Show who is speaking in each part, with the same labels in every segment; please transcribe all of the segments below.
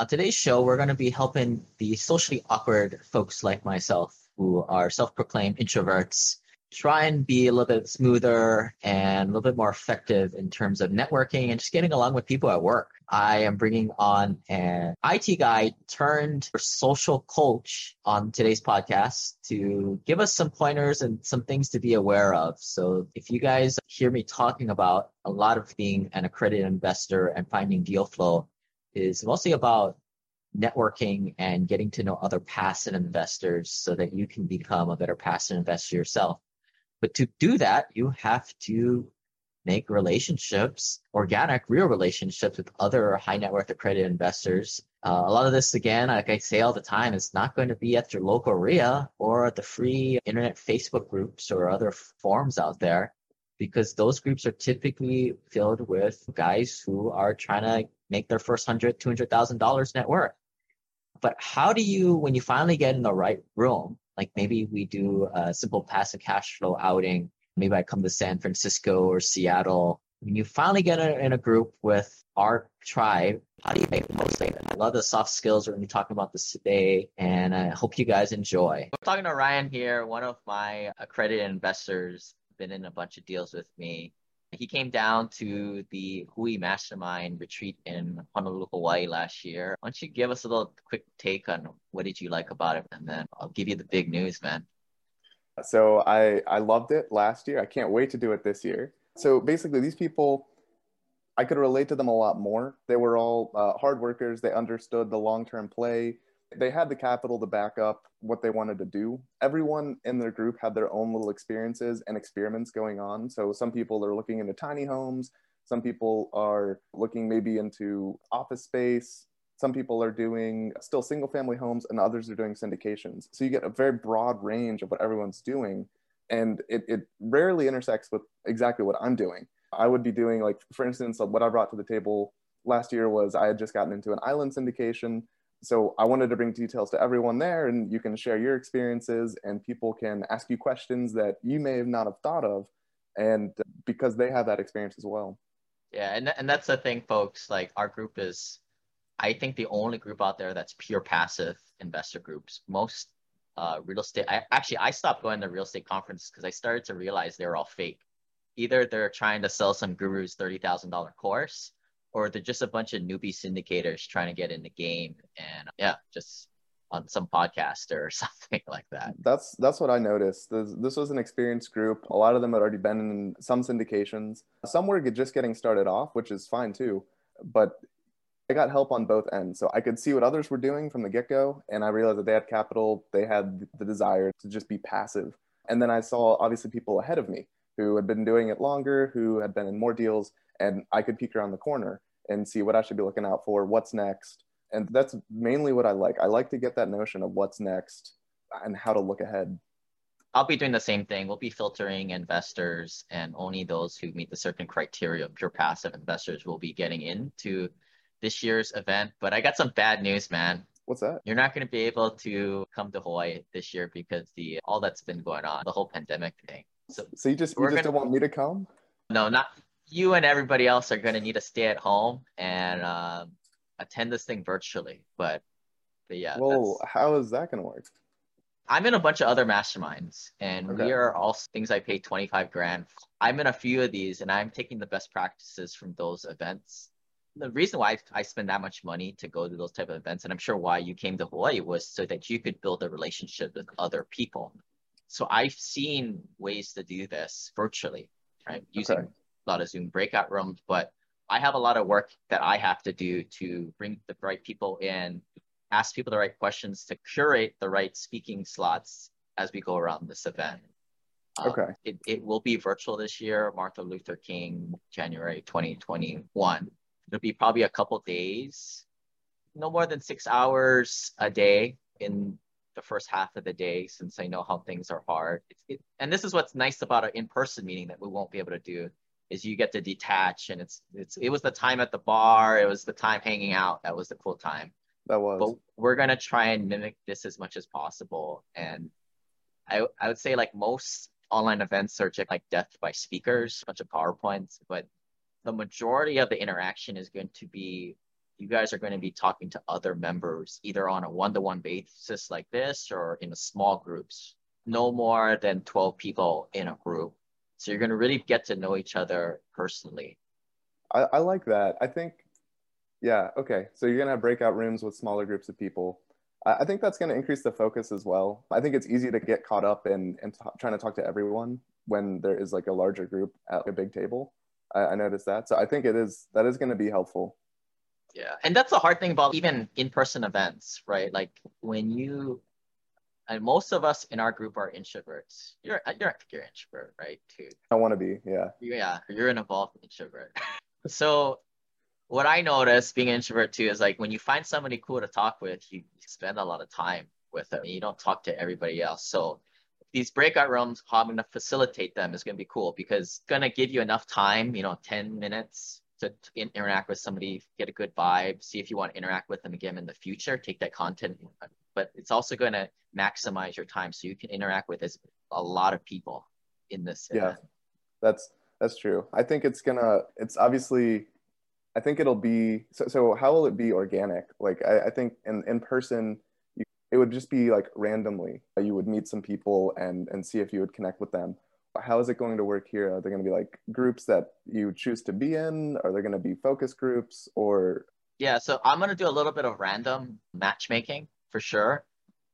Speaker 1: On today's show, we're going to be helping the socially awkward folks like myself who are self proclaimed introverts try and be a little bit smoother and a little bit more effective in terms of networking and just getting along with people at work. I am bringing on an IT guy turned social coach on today's podcast to give us some pointers and some things to be aware of. So if you guys hear me talking about a lot of being an accredited investor and finding deal flow is mostly about networking and getting to know other passive investors so that you can become a better passive investor yourself. But to do that, you have to make relationships, organic, real relationships with other high net worth accredited investors. Uh, a lot of this, again, like I say all the time, is not going to be at your local RIA or the free internet Facebook groups or other forums out there, because those groups are typically filled with guys who are trying to make their first hundred, two hundred thousand dollars net worth. But how do you, when you finally get in the right room, like maybe we do a simple passive cash flow outing maybe I come to San Francisco or Seattle. When you finally get in a group with our tribe, how do you make the most of it? I love the soft skills. We're going to be talking about this today, and I hope you guys enjoy. We're talking to Ryan here, one of my accredited investors, been in a bunch of deals with me. He came down to the Hui Mastermind retreat in Honolulu, Hawaii last year. Why don't you give us a little quick take on what did you like about it, and then I'll give you the big news, man.
Speaker 2: So I I loved it last year. I can't wait to do it this year. So basically, these people, I could relate to them a lot more. They were all uh, hard workers. They understood the long term play. They had the capital to back up what they wanted to do. Everyone in their group had their own little experiences and experiments going on. So some people are looking into tiny homes. Some people are looking maybe into office space some people are doing still single family homes and others are doing syndications so you get a very broad range of what everyone's doing and it, it rarely intersects with exactly what i'm doing i would be doing like for instance what i brought to the table last year was i had just gotten into an island syndication so i wanted to bring details to everyone there and you can share your experiences and people can ask you questions that you may have not have thought of and because they have that experience as well
Speaker 1: yeah and, and that's the thing folks like our group is I think the only group out there that's pure passive investor groups. Most uh, real estate. I actually I stopped going to real estate conferences because I started to realize they're all fake. Either they're trying to sell some guru's thirty thousand dollar course, or they're just a bunch of newbie syndicators trying to get in the game. And yeah, just on some podcast or something like that.
Speaker 2: That's that's what I noticed. This, this was an experienced group. A lot of them had already been in some syndications. Some were just getting started off, which is fine too. But I got help on both ends. So I could see what others were doing from the get go. And I realized that they had capital, they had the desire to just be passive. And then I saw obviously people ahead of me who had been doing it longer, who had been in more deals. And I could peek around the corner and see what I should be looking out for, what's next. And that's mainly what I like. I like to get that notion of what's next and how to look ahead.
Speaker 1: I'll be doing the same thing. We'll be filtering investors, and only those who meet the certain criteria of pure passive investors will be getting into this year's event. But I got some bad news, man.
Speaker 2: What's that?
Speaker 1: You're not going to be able to come to Hawaii this year because the all that's been going on, the whole pandemic thing.
Speaker 2: So, so you just you just gonna, don't want me to come?
Speaker 1: No, not you and everybody else are going to need to stay at home and um, attend this thing virtually. But, but yeah.
Speaker 2: Well, how is that going to work?
Speaker 1: I'm in a bunch of other masterminds, and okay. we are all things I pay 25 grand. I'm in a few of these, and I'm taking the best practices from those events the reason why I spend that much money to go to those type of events, and I'm sure why you came to Hawaii was so that you could build a relationship with other people. So I've seen ways to do this virtually, right? Using okay. A lot of Zoom breakout rooms, but I have a lot of work that I have to do to bring the right people in, ask people the right questions, to curate the right speaking slots as we go around this event.
Speaker 2: Um, okay.
Speaker 1: It, it will be virtual this year, Martin Luther King, January 2021 it'll be probably a couple days, no more than six hours a day in the first half of the day, since I know how things are hard. It, and this is what's nice about an in-person meeting that we won't be able to do is you get to detach and it's it's it was the time at the bar, it was the time hanging out. That was the cool time.
Speaker 2: That was.
Speaker 1: But we're gonna try and mimic this as much as possible. And I I would say like most online events are just like death by speakers, a bunch of PowerPoints, but the majority of the interaction is going to be you guys are going to be talking to other members either on a one-to-one basis like this or in small groups no more than 12 people in a group so you're going to really get to know each other personally.
Speaker 2: I, I like that. I think yeah okay. So you're going to have breakout rooms with smaller groups of people. I, I think that's going to increase the focus as well. I think it's easy to get caught up in, in t- trying to talk to everyone when there is like a larger group at a big table. I, I noticed that. So i think it is that is going to be helpful.
Speaker 1: Yeah, and that's the hard thing about even in-person events, right? Like when you, and most of us in our group are introverts. You're you're you're introvert, right? Too.
Speaker 2: I want to be, yeah.
Speaker 1: Yeah, you're an evolved introvert. so, what I notice being an introvert too is like when you find somebody cool to talk with, you spend a lot of time with them. You don't talk to everybody else. So these breakout rooms, how I'm going to facilitate them is going to be cool because it's going to give you enough time, you know, 10 minutes, to, interact with somebody, get a good vibe, see if you want to interact with them again in the future, take that content, but it's also going to maximize your time so you can interact with as a lot of people in this.
Speaker 2: Yeah, event. that's that's true. I think it's gonna. It's obviously. I think it'll be so. So how will it be organic? Like I, I think in in person, you, it would just be like randomly. Uh, you would meet some people and and see if you would connect with them how is it going to work here? Are there going to be like groups that you choose to be in? Are there going to be focus groups or?
Speaker 1: Yeah, so I'm going to do a little bit of random matchmaking for sure.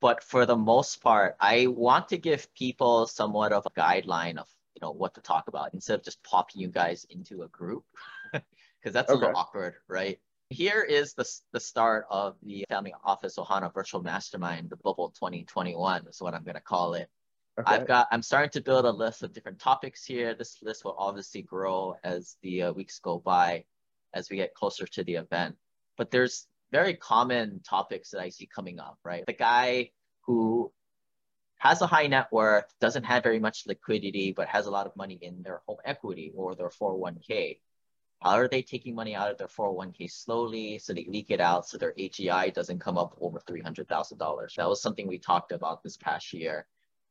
Speaker 1: But for the most part, I want to give people somewhat of a guideline of you know what to talk about instead of just popping you guys into a group because that's okay. a little awkward, right? Here is the, the start of the Family Office Ohana Virtual Mastermind, the Bubble 2021 is what I'm going to call it. Okay. I've got, I'm starting to build a list of different topics here. This list will obviously grow as the uh, weeks go by, as we get closer to the event. But there's very common topics that I see coming up, right? The guy who has a high net worth, doesn't have very much liquidity, but has a lot of money in their home equity or their 401k. How are they taking money out of their 401k slowly so they leak it out so their AGI doesn't come up over $300,000? That was something we talked about this past year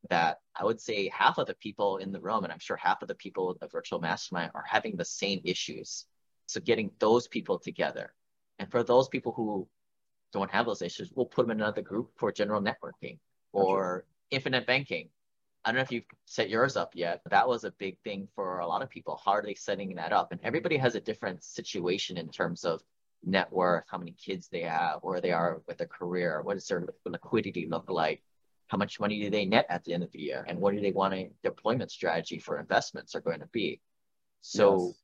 Speaker 1: that I would say half of the people in the room, and I'm sure half of the people in the virtual mastermind are having the same issues. So getting those people together. And for those people who don't have those issues, we'll put them in another group for general networking or gotcha. infinite banking. I don't know if you've set yours up yet, but that was a big thing for a lot of people. How are they setting that up? And everybody has a different situation in terms of net worth, how many kids they have, where they are with their career, what does their liquidity look like, how much money do they net at the end of the year and what do they want a deployment strategy for investments are going to be so yes.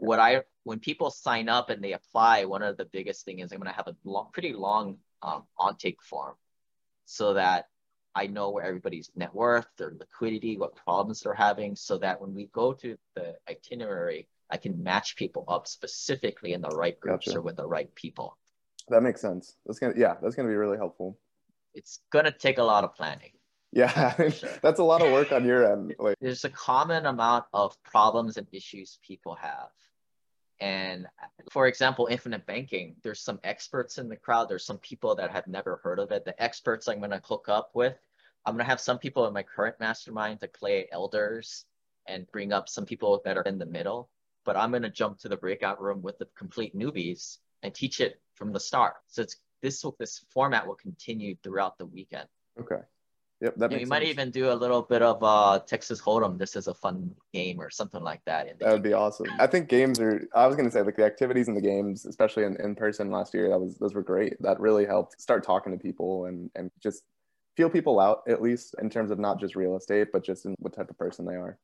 Speaker 1: What i when people sign up and they apply one of the biggest thing is i'm going to have a long, pretty long um, on-take form so that i know where everybody's net worth their liquidity what problems they're having so that when we go to the itinerary i can match people up specifically in the right groups gotcha. or with the right people
Speaker 2: that makes sense that's gonna yeah that's gonna be really helpful
Speaker 1: it's gonna take a lot of planning.
Speaker 2: Yeah, that's a lot of work on your end. Like
Speaker 1: there's a common amount of problems and issues people have. And for example, infinite banking, there's some experts in the crowd. There's some people that have never heard of it. The experts I'm going to hook up with, I'm going to have some people in my current mastermind to play elders and bring up some people that are in the middle. But I'm going to jump to the breakout room with the complete newbies and teach it from the start. So it's this this format will continue throughout the weekend.
Speaker 2: Okay. Yep, that
Speaker 1: you, you might even do a little bit of uh, Texas Hold'em. This is a fun game or something like that.
Speaker 2: that would be awesome. I think games are. I was gonna say like the activities in the games, especially in, in person last year. That was those were great. That really helped start talking to people and and just feel people out at least in terms of not just real estate, but just in what type of person they are.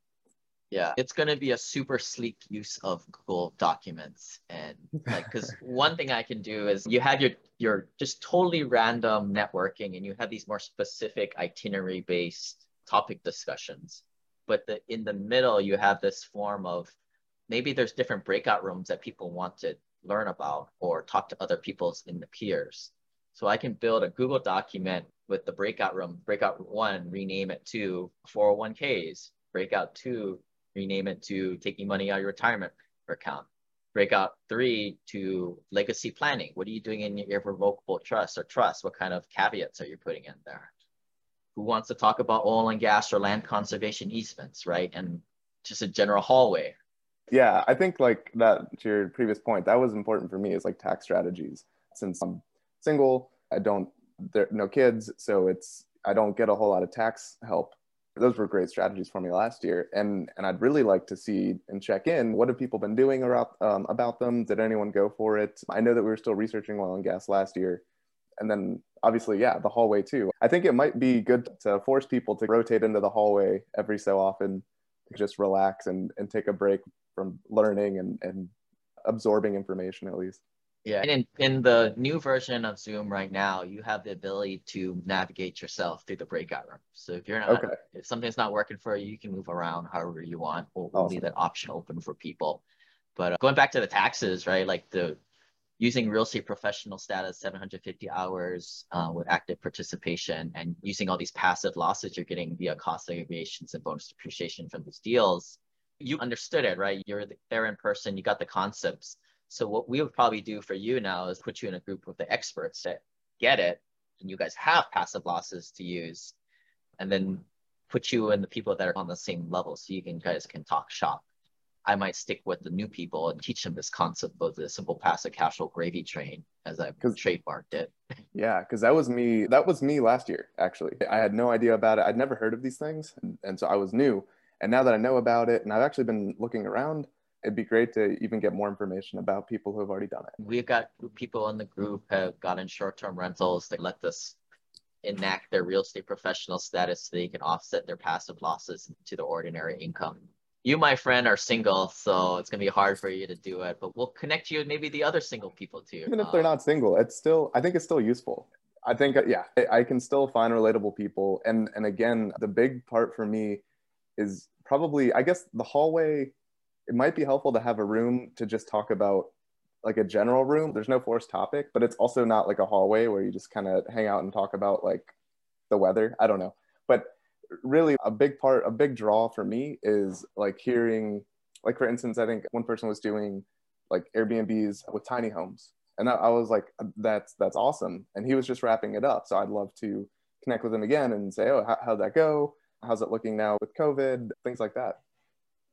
Speaker 1: Yeah, it's going to be a super sleek use of Google Documents. And like, because one thing I can do is you have your, your just totally random networking and you have these more specific itinerary based topic discussions. But the, in the middle, you have this form of maybe there's different breakout rooms that people want to learn about or talk to other people's in the peers. So I can build a Google document with the breakout room, breakout one, rename it to 401ks, breakout two, rename it to taking money out of your retirement account. Breakout three to legacy planning. What are you doing in your irrevocable trust or trust? What kind of caveats are you putting in there? Who wants to talk about oil and gas or land conservation easements, right? And just a general hallway.
Speaker 2: Yeah, I think like that to your previous point, that was important for me is like tax strategies. Since I'm single, I don't there no kids, so it's I don't get a whole lot of tax help. Those were great strategies for me last year, and and I'd really like to see and check in. What have people been doing around um, about them? Did anyone go for it? I know that we were still researching oil and gas last year, and then obviously, yeah, the hallway too. I think it might be good to force people to rotate into the hallway every so often to just relax and, and take a break from learning and, and absorbing information at least.
Speaker 1: Yeah, and in, in the new version of Zoom right now, you have the ability to navigate yourself through the breakout room. So if you're not, okay. if something's not working for you, you can move around however you want. We'll, awesome. leave that option open for people. But uh, going back to the taxes, right? Like the using real estate professional status, 750 hours uh, with active participation, and using all these passive losses you're getting via cost segregations and bonus depreciation from these deals, you understood it, right? You're there in person, you got the concepts. So what we would probably do for you now is put you in a group with the experts that get it, and you guys have passive losses to use, and then put you in the people that are on the same level, so you can guys can talk shop. I might stick with the new people and teach them this concept of the simple passive cash flow gravy train as I've trademarked it.
Speaker 2: Yeah, because that was me. That was me last year. Actually, I had no idea about it. I'd never heard of these things, and, and so I was new. And now that I know about it, and I've actually been looking around, it'd be great to even get more information about people who have already done it.
Speaker 1: We've got people in the group have gotten short-term rentals. They let this enact their real estate professional status so they can offset their passive losses to the ordinary income you, my friend, are single, so it's gonna be hard for you to do it. But we'll connect you with maybe the other single people too.
Speaker 2: Even if they're um, not single, it's still I think it's still useful. I think uh, yeah, I can still find relatable people. And and again, the big part for me is probably I guess the hallway. It might be helpful to have a room to just talk about like a general room. There's no forced topic, but it's also not like a hallway where you just kind of hang out and talk about like the weather. I don't know. But really a big part, a big draw for me is like hearing, like for instance, I think one person was doing like Airbnbs with tiny homes, and I was like, uh, that's that's awesome, and he was just wrapping it up. So I'd love to connect with him again and say, oh, how, how'd that go? How's it looking now with COVID? Things like that.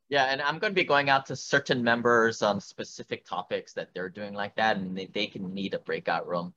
Speaker 1: Yeah, and I'm going to be going out to certain members on specific topics that they're doing like that, and they, they can need a breakout room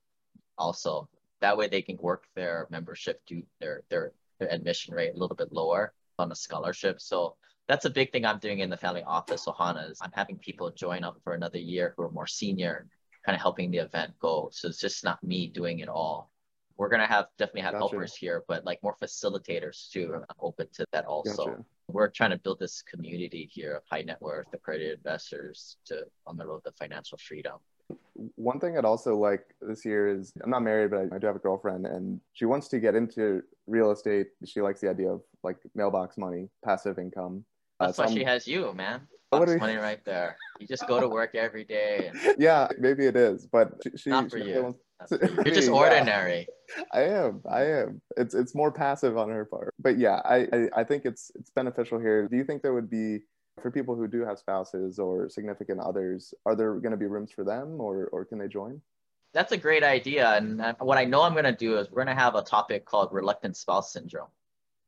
Speaker 1: also. That way they can work their membership to their their their admission rate a little bit lower on a scholarship. So that's a big thing I'm doing in the family office, Ohana, is I'm having people join up for another year who are more senior, kind of helping the event go. So it's just not me doing it all. We're gonna have definitely have gotcha. helpers here, but like more facilitators too. I'm open to that also. Gotcha. We're trying to build this community here of high net worth accredited investors to on the road to financial freedom.
Speaker 2: One thing I'd also like this year is I'm not married, but I, do have a girlfriend, and she wants to get into real estate. She likes the idea of like mailbox money, passive income.
Speaker 1: Uh, That's uh, why she has you, man. That's we... money right there. You just go to work every day. And...
Speaker 2: Yeah, maybe it is, but she, she
Speaker 1: not for she you. Wants... You're just ordinary.
Speaker 2: Yeah, I am. I am. It's it's more passive on her part, but yeah, I, I I think it's it's beneficial here. Do you think there would be for people who do have spouses or significant others, are there going to be rooms for them or, or can they join?
Speaker 1: That's a great idea. And what I know I'm going to do is we're going to have a topic called reluctant spouse syndrome,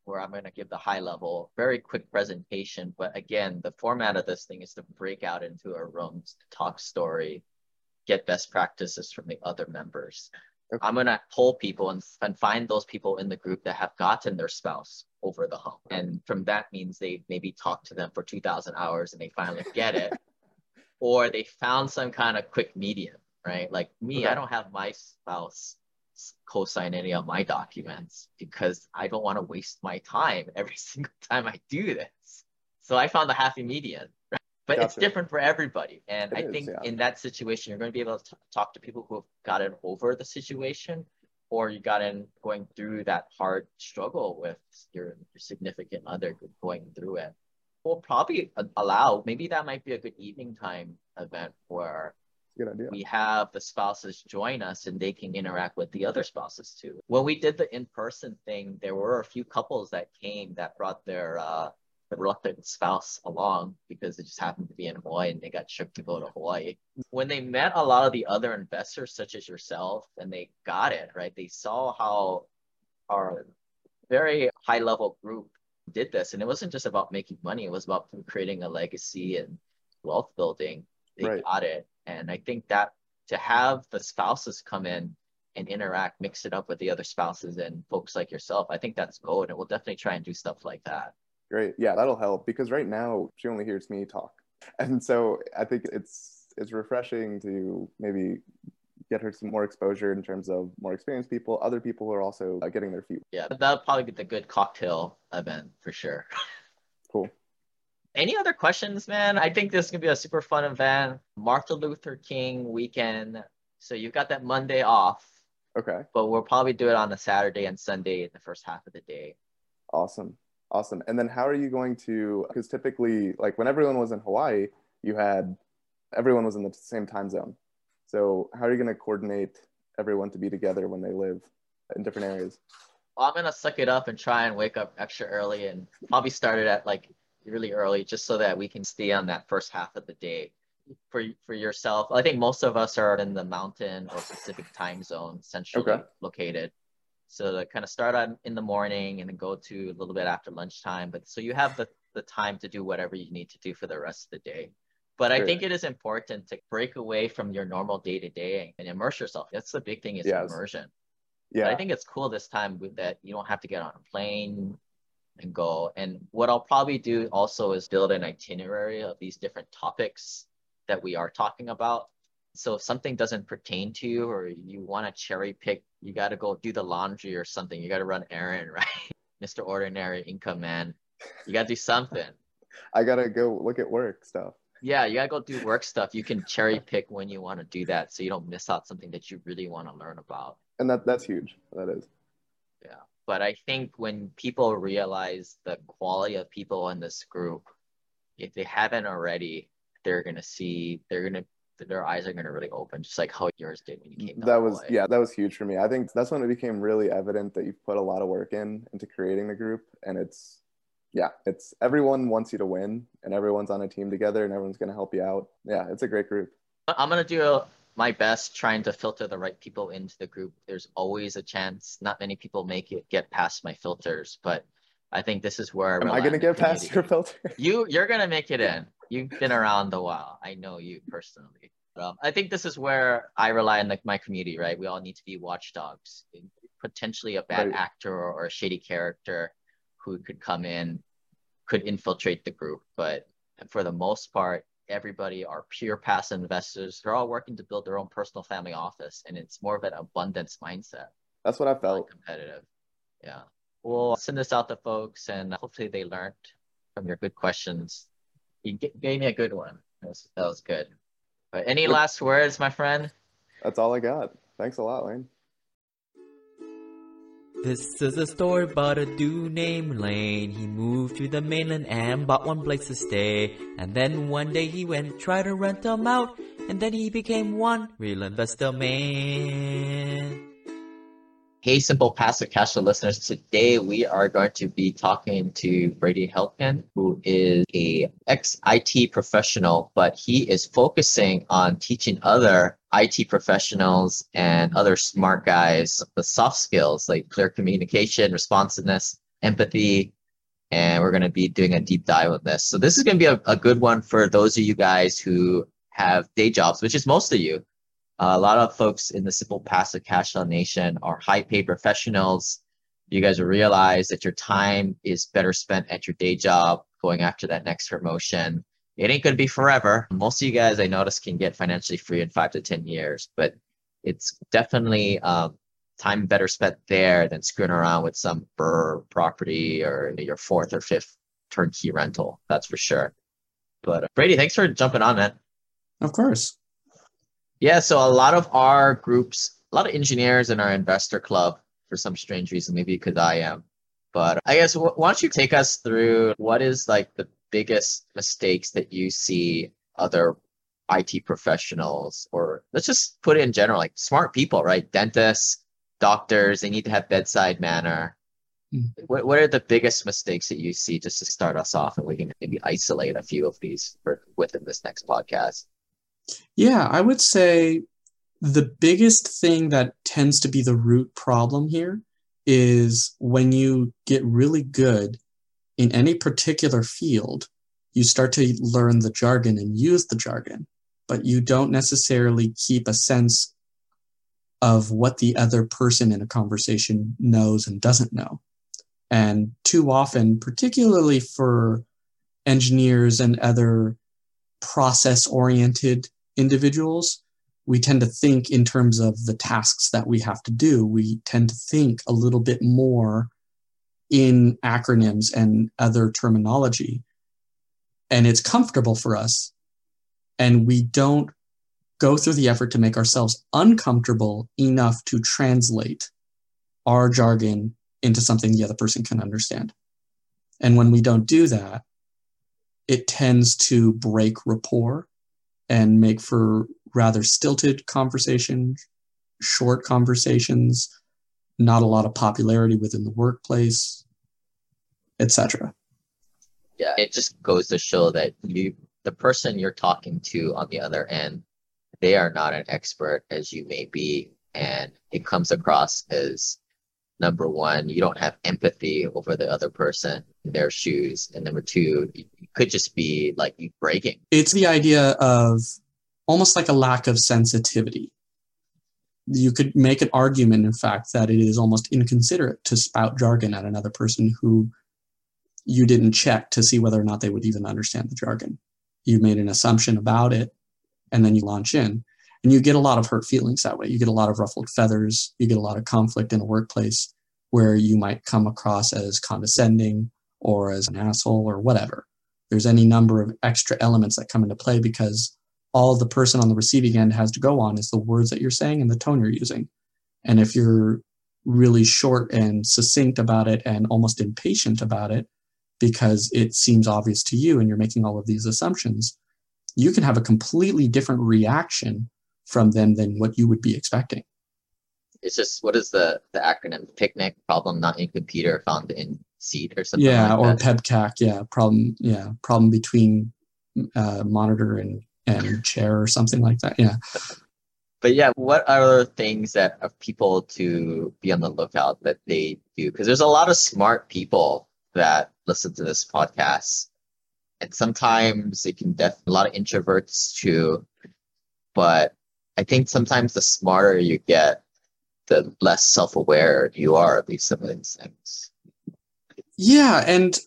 Speaker 1: where I'm going to give the high level, very quick presentation. But again, the format of this thing is to break out into our rooms, to talk story, get best practices from the other members. Okay. I'm gonna pull people and, and find those people in the group that have gotten their spouse over the hump. And from that means they maybe talk to them for 2,000 hours and they finally get it. or they found some kind of quick medium, right? Like me, okay. I don't have my spouse co-sign any of my documents because I don't want to waste my time every single time I do this. So I found the happy median but gotcha. it's different for everybody. And it I is, think yeah. in that situation, you're going to be able to t- talk to people who have gotten over the situation or you got in going through that hard struggle with your, your significant other going through it. We'll probably allow, maybe that might be a good evening time event where we have the spouses join us and they can interact with the other spouses too. When we did the in-person thing, there were a few couples that came that brought their uh, reluctant spouse along because it just happened to be in Hawaii and they got shipped to go to Hawaii. When they met a lot of the other investors, such as yourself, and they got it, right? They saw how our very high level group did this. And it wasn't just about making money, it was about creating a legacy and wealth building, they
Speaker 2: Right.
Speaker 1: got it. And I think that to have the spouses come in and interact, mix it up with the other spouses and folks like yourself, I think that's gold. And we'll definitely try and do stuff like that.
Speaker 2: Great. Yeah, that'll help because right now she only hears me talk. And so I think it's it's refreshing to maybe get her some more exposure in terms of more experienced people, other people who are also uh, getting their feet.
Speaker 1: Yeah, that'll probably be the good cocktail event for sure.
Speaker 2: Cool.
Speaker 1: Any other questions, man? I think this is gonna be a super fun event. Martin Luther King weekend. So you've got that Monday off,
Speaker 2: Okay.
Speaker 1: but we'll probably do it on a Saturday and Sunday in the first half of the day.
Speaker 2: Awesome. Awesome. And then how are you going to because typically like when everyone was in Hawaii, you had everyone was in the same time zone. So how are you going to coordinate everyone to be together when they live in different areas?
Speaker 1: Well, I'm gonna suck it up and try and wake up extra early and probably start it at like really early just so that we can stay on that first half of the day. For for yourself, I think most of us are in the mountain or Pacific time zone, centrally
Speaker 2: Okay.
Speaker 1: located. So to kind of start on in the morning and then go to a little bit after lunchtime. But so you have the, the time to do whatever you need to do for the rest of the day. But I think it is important to break away from your normal day to day and immerse yourself. That's the big thing is
Speaker 2: Yes.
Speaker 1: immersion.
Speaker 2: Yeah.
Speaker 1: But I think it's cool this time with that you don't have to get on a plane and go. And what I'll probably do also is build an itinerary of these different topics that we are talking about. So if something doesn't pertain to you or you want to cherry pick, you got to go do the laundry or something. You got to run errand, right? Mr. Ordinary Income Man. You got to do something.
Speaker 2: I got to go look at work stuff.
Speaker 1: Yeah, you gotta go do work stuff. You can cherry pick when you want to do that so you don't miss out something that you really want to learn about.
Speaker 2: And that that's huge. That is. Yeah.
Speaker 1: But I think when people realize the quality of people in this group, if they haven't already, they're gonna see, they're gonna, their eyes are gonna really open, just like how yours did when you came.
Speaker 2: That was yeah, that was huge for me. I think that's when it became really evident that you've put a lot of work in into creating the group and it's yeah, it's everyone wants you to win and everyone's on a team together and everyone's going to help you out. Yeah, it's a great group.
Speaker 1: I'm gonna do uh, my best trying to filter the right people into the group. There's always a chance. Not many people make it get past my filters, but I think this is where
Speaker 2: Am I going to get past your filter?
Speaker 1: You you're gonna make it in. You've been around a while. I know you personally. Um, I think this is where I rely on like my community, right? We all need to be watchdogs. Potentially a bad
Speaker 2: Right.
Speaker 1: actor or, or a shady character who could come in, could infiltrate the group. But for the most part, everybody are pure passive investors. They're all working to build their own personal family office, and it's more of an abundance mindset
Speaker 2: That's what I felt.
Speaker 1: competitive. Yeah. We'll send this out to folks and hopefully they learned from your good questions. You g- gave me a good one. That was, that was good. But any
Speaker 2: Look-
Speaker 1: last words, my friend?
Speaker 2: That's all I got. Thanks a lot, Lane.
Speaker 3: This is a story about a dude named Lane. He moved to the mainland and bought one place to stay. And then one day he went try to rent them out. And then he became one real investor man.
Speaker 1: Hey, simple passive cash listeners. Today we are going to be talking to Brady Helpin, who is a ex-IT professional, but he is focusing on teaching other IT professionals and other smart guys the soft skills like clear communication, responsiveness, empathy, and we're going to be doing a deep dive on this. So this is going to be a, a good one for those of you guys who have day jobs, which is most of you. Uh, a lot of folks in the simple passive cash flow nation are high paid professionals. You guys will realize that your time is better spent at your day job, going after that next promotion. It ain't going to be forever. Most of you guys I notice can get financially free in five to 10 years, but it's definitely um, time better spent there than screwing around with some BRRRR property or your fourth or fifth turnkey rental. That's for sure. But uh, Brady, thanks for jumping on, man.
Speaker 4: Of course.
Speaker 1: Yeah, so a lot of our groups, a lot of engineers in our investor club, for some strange reason, maybe because I am. But I guess wh- why don't you take us through what is like the biggest mistakes that you see other IT professionals, or let's just put it in general, like smart people, right? Dentists, doctors, they need to have bedside manner.
Speaker 4: Mm.
Speaker 1: What, what are the biggest mistakes that you see just to start us off, and we can maybe isolate a few of these for, within this next podcast?
Speaker 4: Yeah, I would say the biggest thing that tends to be the root problem here is when you get really good in any particular field, you start to learn the jargon and use the jargon, but you don't necessarily keep a sense of what the other person in a conversation knows and doesn't know. And too often, particularly for engineers and other process oriented individuals, we tend to think in terms of the tasks that we have to do. We tend to think a little bit more in acronyms and other terminology. And it's comfortable for us. And we don't go through the effort to make ourselves uncomfortable enough to translate our jargon into something the other person can understand. And when we don't do that, it tends to break rapport and make for rather stilted conversations, short conversations, not a lot of popularity within the workplace, etc.
Speaker 1: Yeah, it just goes to show that you the person you're talking to on the other end they are not an expert as you may be. And it comes across as number one, you don't have empathy over the other person in their shoes. And number two, you could just be like you breaking.
Speaker 4: It's the idea of almost like a lack of sensitivity. You could make an argument, in fact, that it is almost inconsiderate to spout jargon at another person who you didn't check to see whether or not they would even understand the jargon. You made an assumption about it and then you launch in and you get a lot of hurt feelings that way. You get a lot of ruffled feathers. You get a lot of conflict in a workplace where you might come across as condescending or as an asshole or whatever. There's any number of extra elements that come into play because all the person on the receiving end has to go on is the words that you're saying and the tone you're using. And if you're really short and succinct about it and almost impatient about it because it seems obvious to you and you're making all of these assumptions you can have a completely different reaction from them than what you would be expecting.
Speaker 1: It's just what is the the acronym? Picnic problem not in computer found in seat or something.
Speaker 4: Yeah,
Speaker 1: like
Speaker 4: or
Speaker 1: that.
Speaker 4: PEBKAC. Yeah, problem. Yeah, problem between uh, monitor and and chair or something like that. Yeah.
Speaker 1: But yeah, what are things that are people to be on the lookout that they do? Because there's a lot of smart people that listen to this podcast and sometimes it can def a lot of introverts too but i think sometimes the smarter you get the less self-aware you are of these of things
Speaker 4: Yeah, and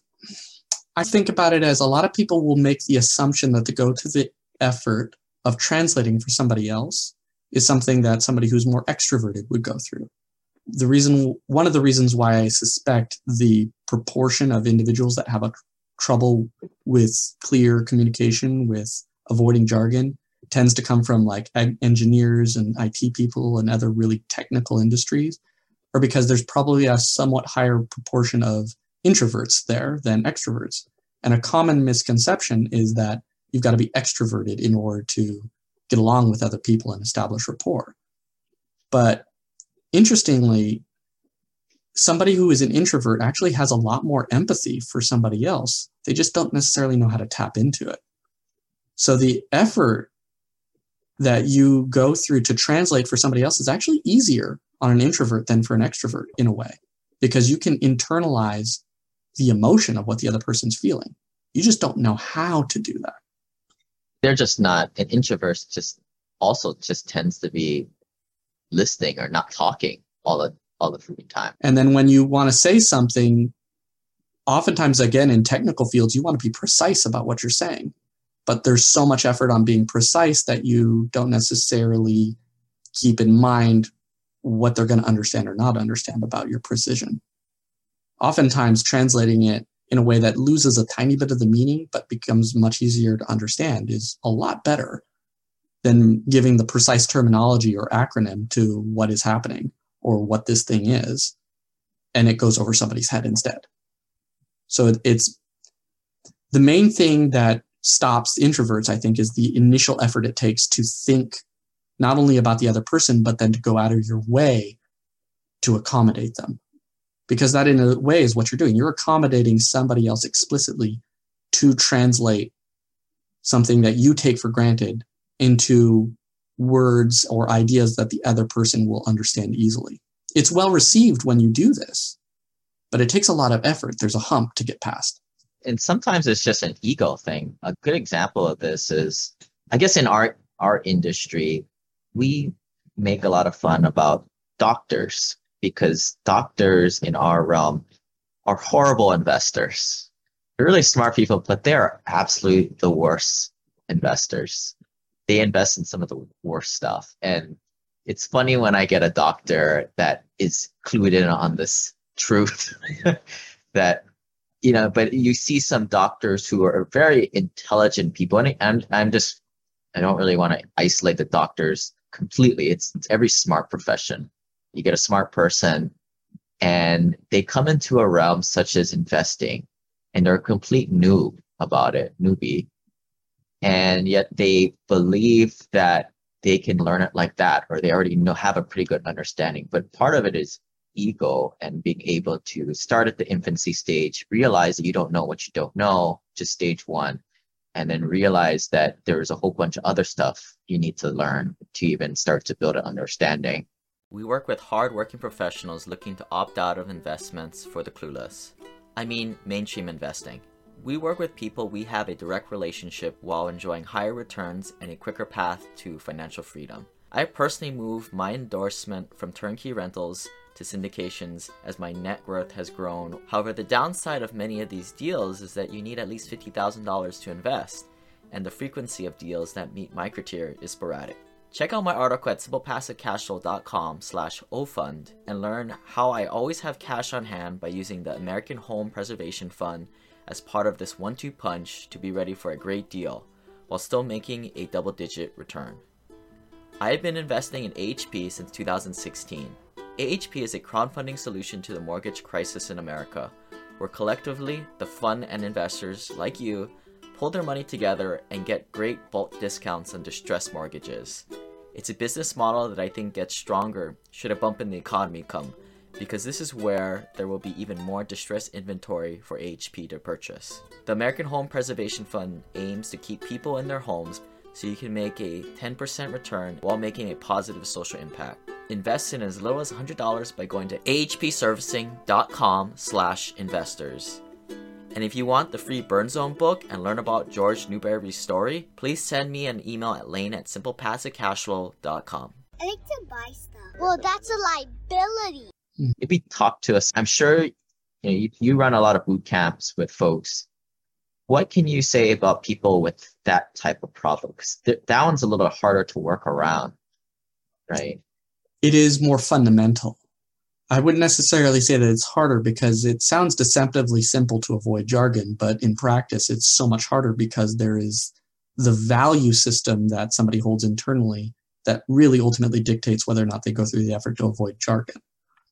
Speaker 4: I think about it as a lot of people will make the assumption that to go to the effort of translating for somebody else is something that somebody who's more extroverted would go through. The reason, one of the reasons why I suspect the proportion of individuals that have a trouble with clear communication, with avoiding jargon, tends to come from like engineers and IT people and other really technical industries, or because there's probably a somewhat higher proportion of introverts there than extroverts. And a common misconception is that you've got to be extroverted in order to get along with other people and establish rapport. But interestingly, somebody who is an introvert actually has a lot more empathy for somebody else. They just don't necessarily know how to tap into it. So the effort that you go through to translate for somebody else is actually easier on an introvert than for an extrovert in a way, because you can internalize the emotion of what the other person's feeling. You just don't know how to do that.
Speaker 1: they're just not an introvert just also just tends to be listening or not talking all the all the freaking time
Speaker 4: And then when you want to say something, oftentimes, again, in technical fields, you want to be precise about what you're saying. But there's so much effort on being precise that you don't necessarily keep in mind what they're going to understand or not understand about your precision. Oftentimes, translating it in a way that loses a tiny bit of the meaning but becomes much easier to understand is a lot better than giving the precise terminology or acronym to what is happening or what this thing is, and it goes over somebody's head instead. So it's the main thing that stops introverts, I think, is the initial effort it takes to think not only about the other person, but then to go out of your way to accommodate them. Because that, in a way, is what you're doing. You're accommodating somebody else explicitly to translate something that you take for granted into words or ideas that the other person will understand easily. It's well received when you do this, but it takes a lot of effort. There's a hump to get past.
Speaker 1: And sometimes it's just an ego thing. A good example of this is, I guess, in our our industry, we make a lot of fun about doctors because doctors in our realm are horrible investors. They're really smart people, but they're absolutely the worst investors. They invest in some of the worst stuff. And it's funny when I get a doctor that is clued in on this truth that you know but you see some doctors who are very intelligent people and I'm, I'm just i don't really want to isolate the doctors completely. It's, it's every smart profession. You get a smart person and they come into a realm such as investing and they're a complete noob about it newbie. And yet they believe that they can learn it like that or they already know have a pretty good understanding. But part of it is ego and being able to start at the infancy stage, realize that you don't know what you don't know, just stage one, and then realize that there's a whole bunch of other stuff you need to learn to even start to build an understanding.
Speaker 3: We work with hard-working professionals looking to opt out of investments for the clueless. I mean, mainstream investing. We work with people we have a direct relationship while enjoying higher returns and a quicker path to financial freedom. I personally moved my endorsement from turnkey rentals to syndications as my net worth has grown. However, the downside of many of these deals is that you need at least $50,000 to invest, and the frequency of deals that meet my criteria is sporadic. Check out my article at simplepassivecashflow.com slash ofund and learn how I always have cash on hand by using the American Home Preservation Fund as part of this one-two punch to be ready for a great deal while still making a double-digit return. I have been investing in AHP since 2016 AHP is a crowdfunding solution to the mortgage crisis in America, where collectively the fund and investors, like you, pull their money together and get great bulk discounts on distressed mortgages. It's a business model that I think gets stronger should a bump in the economy come, because this is where there will be even more distressed inventory for AHP to purchase. The American Home Preservation Fund aims to keep people in their homes so you can make a 10% return while making a positive social impact. Invest in as little as $100 by going to ahpservicing.com slash investors. And if you want the free Burn Zone book and learn about George Newberry's story, please send me an email at lane at simplepassivecashflow.com.
Speaker 5: I like to buy stuff. Well, that's a liability.
Speaker 1: Maybe talk to us. I'm sure you, know, you, you run a lot of boot camps with folks what can you say about people with that type of problem? Because th- that one's a little bit harder to work around, right?
Speaker 4: It is more fundamental. I wouldn't necessarily say that it's harder because it sounds deceptively simple to avoid jargon, but in practice, it's so much harder because there is the value system that somebody holds internally that really ultimately dictates whether or not they go through the effort to avoid jargon.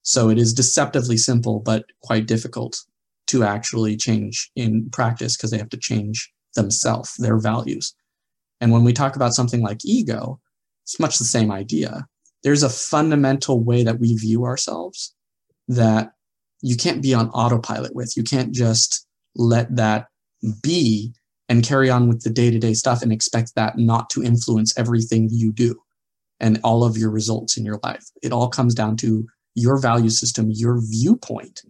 Speaker 4: So it is deceptively simple, but quite difficult to actually change in practice because they have to change themselves, their values. And when we talk about something like ego, it's much the same idea. There's a fundamental way that we view ourselves that you can't be on autopilot with. You can't just let that be and carry on with the day to day stuff and expect that not to influence everything you do and all of your results in your life. It all comes down to your value system, your viewpoint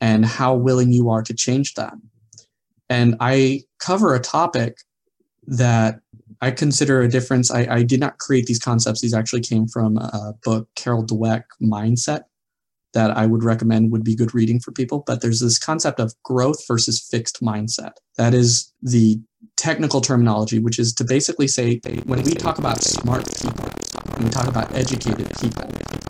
Speaker 4: and how willing you are to change that. And I cover a topic that I consider a difference. I, I did not create these concepts. These actually came from a book, Carol Dweck, Mindset, that I would recommend would be good reading for people. But there's this concept of growth versus fixed mindset. That is the technical terminology, which is to basically say when we talk about smart people, when we talk about educated people,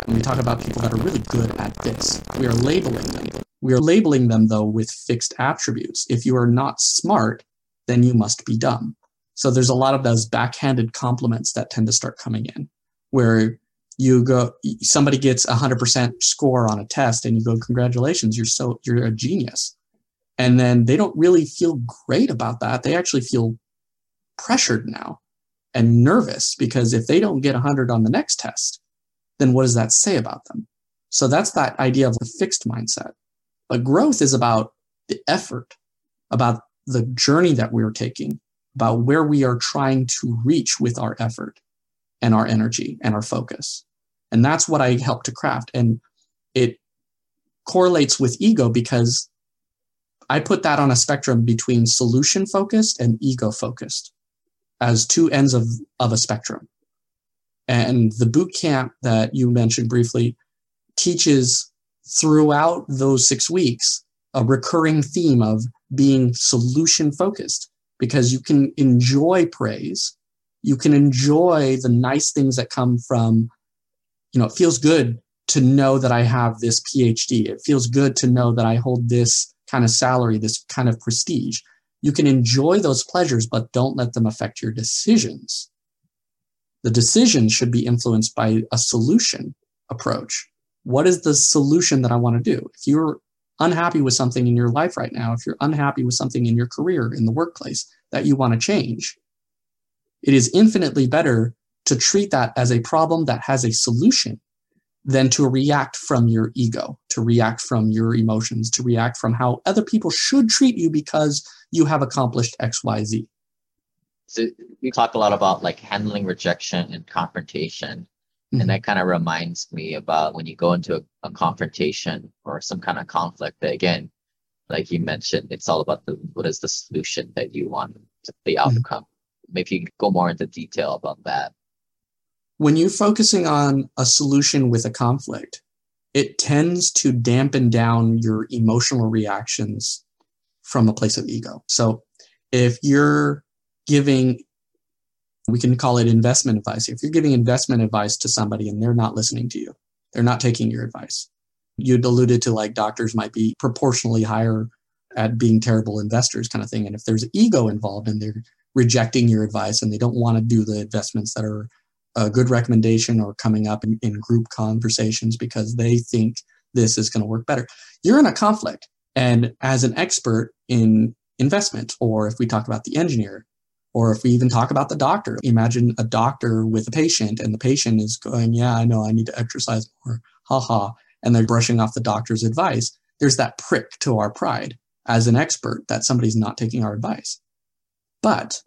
Speaker 4: when we talk about people that are really good at this, we are labeling them. We are labeling them, though, with fixed attributes. If you are not smart, then you must be dumb. So there's a lot of those backhanded compliments that tend to start coming in, where you go, somebody gets a hundred percent score on a test, and you go, "Congratulations, you're so you're a genius," and then they don't really feel great about that. They actually feel pressured now and nervous because if they don't get a hundred on the next test, then what does that say about them? So that's that idea of a fixed mindset. But growth is about the effort, about the journey that we're taking, about where we are trying to reach with our effort and our energy and our focus. And that's what I help to craft. And it correlates with ego because I put that on a spectrum between solution focused and ego focused as two ends of, of a spectrum. And the boot camp that you mentioned briefly teaches throughout those six weeks a recurring theme of being solution focused because you can enjoy praise. You can enjoy the nice things that come from, you know, it feels good to know that I have this PhD. It feels good to know that I hold this kind of salary, this kind of prestige. You can enjoy those pleasures, but don't let them affect your decisions. The decision should be influenced by a solution approach. What is the solution that I want to do? If you're unhappy with something in your life right now, if you're unhappy with something in your career, in the workplace that you want to change, it is infinitely better to treat that as a problem that has a solution than to react from your ego, to react from your emotions, to react from how other people should treat you because you have accomplished XYZ.
Speaker 1: So we talk a lot about like handling rejection and confrontation. Mm-hmm. And that kind of reminds me about when you go into a, a, confrontation or some kind of conflict that again, like you mentioned, it's all about the what is the solution that you want to the mm-hmm. outcome. Mm-hmm. Maybe you can go more into detail about that
Speaker 4: when you're focusing on a solution with a conflict, it tends to dampen down your emotional reactions from a place of ego. So if you're giving, we can call it investment advice. If you're giving investment advice to somebody and they're not listening to you, they're not taking your advice. You'd alluded to like doctors might be proportionally higher at being terrible investors kind of thing. And if there's ego involved and they're rejecting your advice and they don't want to do the investments that are a good recommendation or coming up in, in group conversations because they think this is going to work better. You're in a conflict. And as an expert in investment, or if we talk about the engineer, or if we even talk about the doctor, imagine a doctor with a patient and the patient is going, Yeah, I know I need to exercise more, haha. And they're brushing off the doctor's advice. There's that prick to our pride as an expert that somebody's not taking our advice. But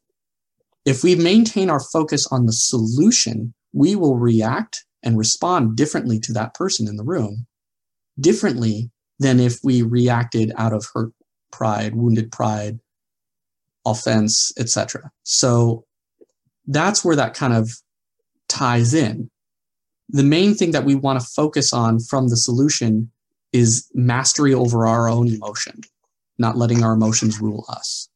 Speaker 4: if we maintain our focus on the solution, we will react and respond differently to that person in the room, differently than if we reacted out of hurt pride, wounded pride, offense, etc. So that's where that kind of ties in. The main thing that we want to focus on from the solution is mastery over our own emotion, not letting our emotions rule us.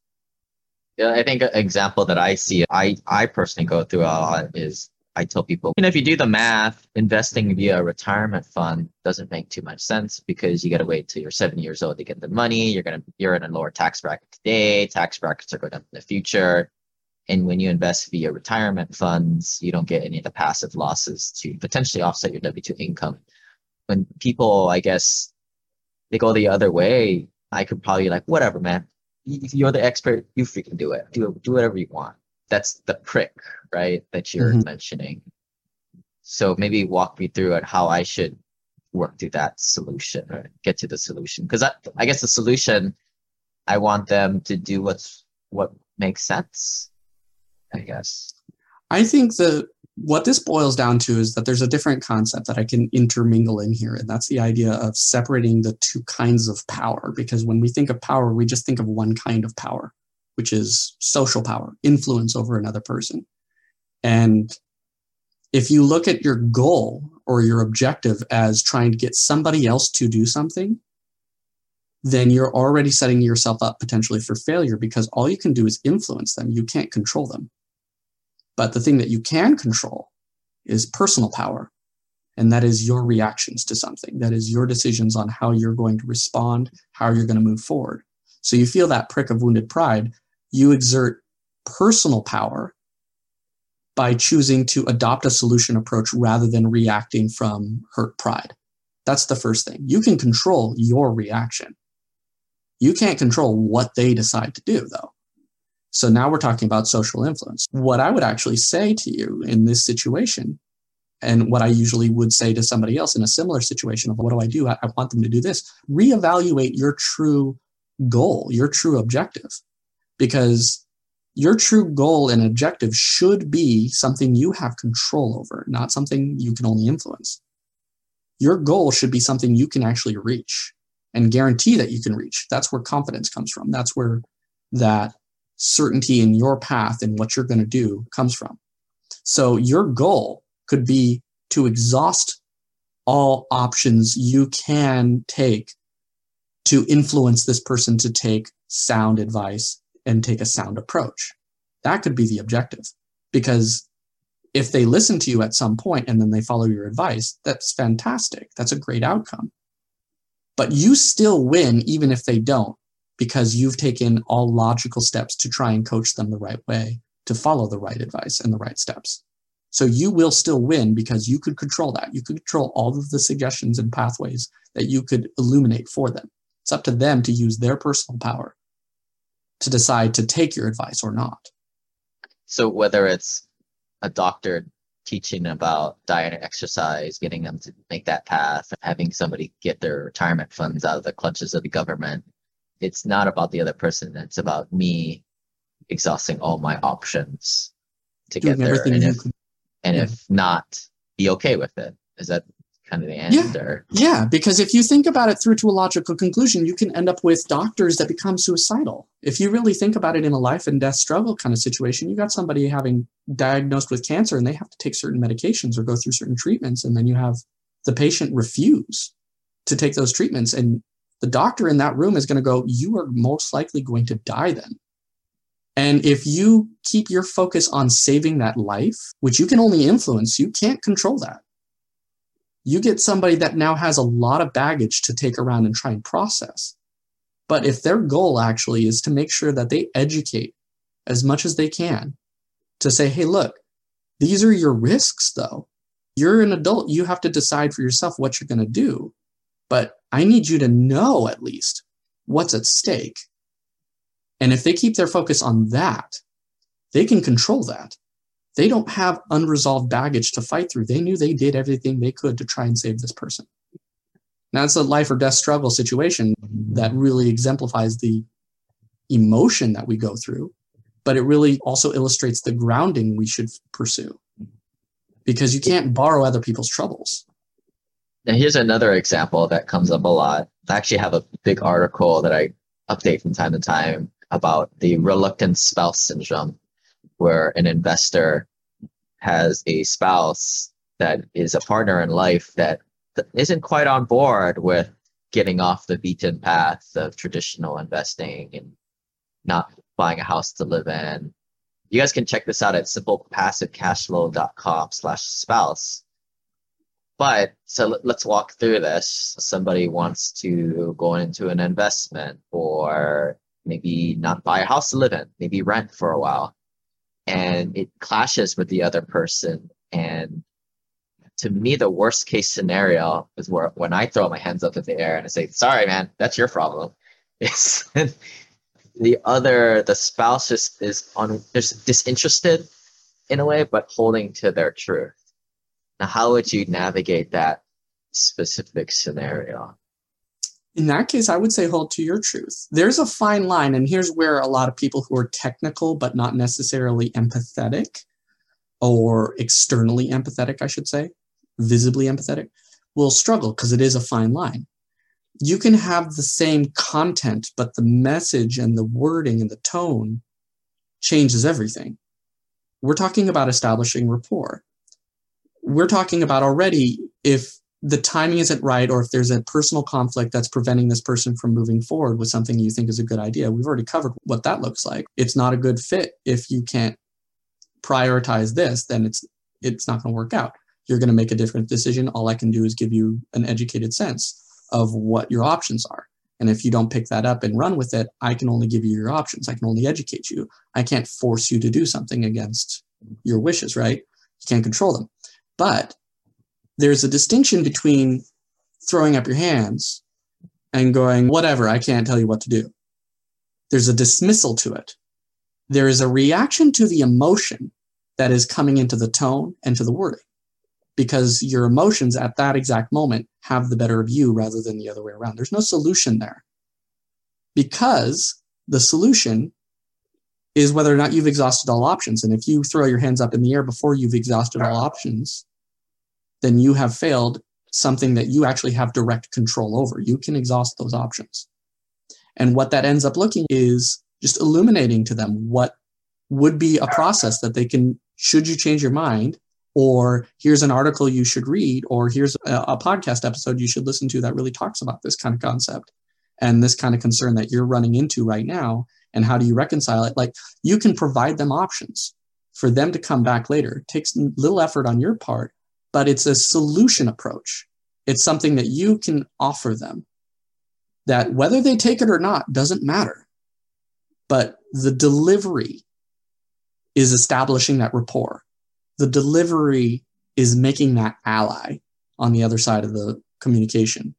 Speaker 1: I think an example that I see, I, I personally go through a lot is I tell people, you know, if you do the math, investing via a retirement fund doesn't make too much sense because you got to wait till you're 70 years old to get the money. You're gonna you're in a lower tax bracket today. Tax brackets are going up in the future. And when you invest via retirement funds, you don't get any of the passive losses to potentially offset your W two income. When people, I guess, they go the other way, I could probably like, whatever, man you're the expert. You freaking do it. Do do whatever you want. That's the prick, right? That you're mm-hmm. mentioning. So maybe walk me through it how I should work through that solution or get to the solution. Because I, I guess the solution, I want them to do what's what makes sense. I guess.
Speaker 4: I think the what this boils down to is that there's a different concept that I can intermingle in here, and that's the idea of separating the two kinds of power. Because when we think of power, we just think of one kind of power, which is social power, influence over another person. And if you look at your goal or your objective as trying to get somebody else to do something, then you're already setting yourself up potentially for failure because all you can do is influence them. You can't control them. But the thing that you can control is personal power. And that is your reactions to something. That is your decisions on how you're going to respond, how you're going to move forward. So you feel that prick of wounded pride. You exert personal power by choosing to adopt a solution approach rather than reacting from hurt pride. That's the first thing. You can control your reaction. You can't control what they decide to do, though. So now we're talking about social influence. What I would actually say to you in this situation, and what I usually would say to somebody else in a similar situation of what do I do? I, I want them to do this. Reevaluate your true goal, your true objective, because your true goal and objective should be something you have control over, not something you can only influence. Your goal should be something you can actually reach. and guarantee that you can reach. That's where confidence comes from. That's where that certainty in your path and what you're going to do comes from. So your goal could be to exhaust all options you can take to influence this person to take sound advice and take a sound approach. That could be the objective because if they listen to you at some point and then they follow your advice, that's fantastic. That's a great outcome. But you still win even if they don't because you've taken all logical steps to try and coach them the right way to follow the right advice and the right steps. So you will still win because you could control that. You could control all of the suggestions and pathways that you could illuminate for them. It's up to them to use their personal power to decide to take your advice or not.
Speaker 1: So whether it's a doctor teaching about diet and exercise, getting them to make that path, having somebody get their retirement funds out of the clutches of the government, it's not about the other person. It's about me exhausting all my options to
Speaker 4: Doing
Speaker 1: get there. And if, and
Speaker 4: yeah.
Speaker 1: if not, be okay with it. Is that kind of the answer?
Speaker 4: Yeah. Yeah, because if you think about it through to a logical conclusion, you can end up with doctors that become suicidal. If you really think about it in a life and death struggle kind of situation, you got somebody having diagnosed with cancer and they have to take certain medications or go through certain treatments, and then you have the patient refuse to take those treatments. And the doctor in that room is going to go, You are most likely going to die then. And if you keep your focus on saving that life, which you can only influence, you can't control that you get somebody that now has a lot of baggage to take around and try and process. But if their goal actually is to make sure that they educate as much as they can to say, hey, look, these are your risks, though. You're an adult. You have to decide for yourself what you're going to do. But I need you to know at least what's at stake. And if they keep their focus on that, they can control that they don't have unresolved baggage to fight through. They knew they did everything they could to try and save this person. Now, it's a life or death struggle situation that really exemplifies the emotion that we go through, but it really also illustrates the grounding we should pursue because you can't borrow other people's troubles.
Speaker 1: Now, here's another example that comes up a lot. I actually have a big article that I update from time to time about the reluctant spouse syndrome, where an investor has a spouse that is a partner in life that isn't quite on board with getting off the beaten path of traditional investing and not buying a house to live in. You guys can check this out at simplepassivecashflow.com slash spouse. But so let- let's walk through this. Somebody wants to go into an investment or maybe not buy a house to live in, maybe rent for a while. And it clashes with the other person. And to me, the worst case scenario is where when I throw my hands up in the air and I say, sorry, man, that's your problem. It's the other, the spouse is, is on, is disinterested in a way, but holding to their truth. Now, how would you navigate that specific scenario?
Speaker 4: In that case, I would say hold to your truth. There's a fine line, and here's where a lot of people who are technical but not necessarily empathetic or externally empathetic, I should say, visibly empathetic, will struggle because it is a fine line. You can have the same content, but the message and the wording and the tone changes everything. We're talking about establishing rapport. We're talking about already if the timing isn't right or if there's a personal conflict that's preventing this person from moving forward with something you think is a good idea. We've already covered what that looks like. It's not a good fit if you can't prioritize this, then it's it's not going to work out. You're going to make a different decision. All I can do is give you an educated sense of what your options are. And if you don't pick that up and run with it, I can only give you your options. I can only educate you. I can't force you to do something against your wishes, right? You can't control them. But there's a distinction between throwing up your hands and going, whatever, I can't tell you what to do. There's a dismissal to it. There is a reaction to the emotion that is coming into the tone and to the wording because your emotions at that exact moment have the better of you rather than the other way around. There's no solution there because the solution is whether or not you've exhausted all options. And if you throw your hands up in the air before you've exhausted all options, then you have failed something that you actually have direct control over. You can exhaust those options. And what that ends up looking is just illuminating to them what would be a process that they can, should you change your mind, or here's an article you should read, or here's a, a podcast episode you should listen to that really talks about this kind of concept and this kind of concern that you're running into right now. And how do you reconcile it? Like you can provide them options for them to come back later. It takes little effort on your part, but it's a solution approach. It's something that you can offer them that whether they take it or not doesn't matter. But the delivery is establishing that rapport. The delivery is making that ally on the other side of the communication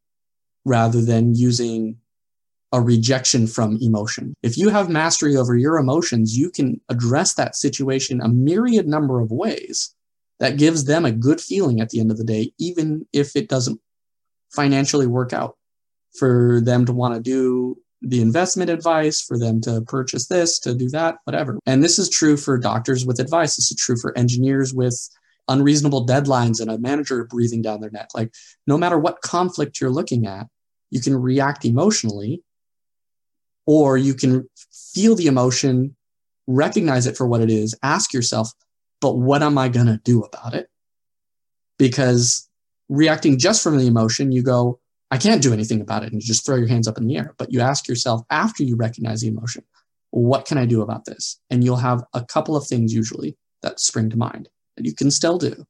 Speaker 4: rather than using a rejection from emotion. If you have mastery over your emotions, you can address that situation a myriad number of ways that gives them a good feeling at the end of the day, even if it doesn't financially work out for them to want to do the investment advice, for them to purchase this, to do that, whatever. And this is true for doctors with advice. This is true for engineers with unreasonable deadlines and a manager breathing down their neck. Like, no matter what conflict you're looking at, you can react emotionally, or you can feel the emotion, recognize it for what it is, ask yourself, but what am I going to do about it? Because reacting just from the emotion, you go, I can't do anything about it. And you just throw your hands up in the air. But you ask yourself after you recognize the emotion, what can I do about this? And you'll have a couple of things usually that spring to mind that you can still do.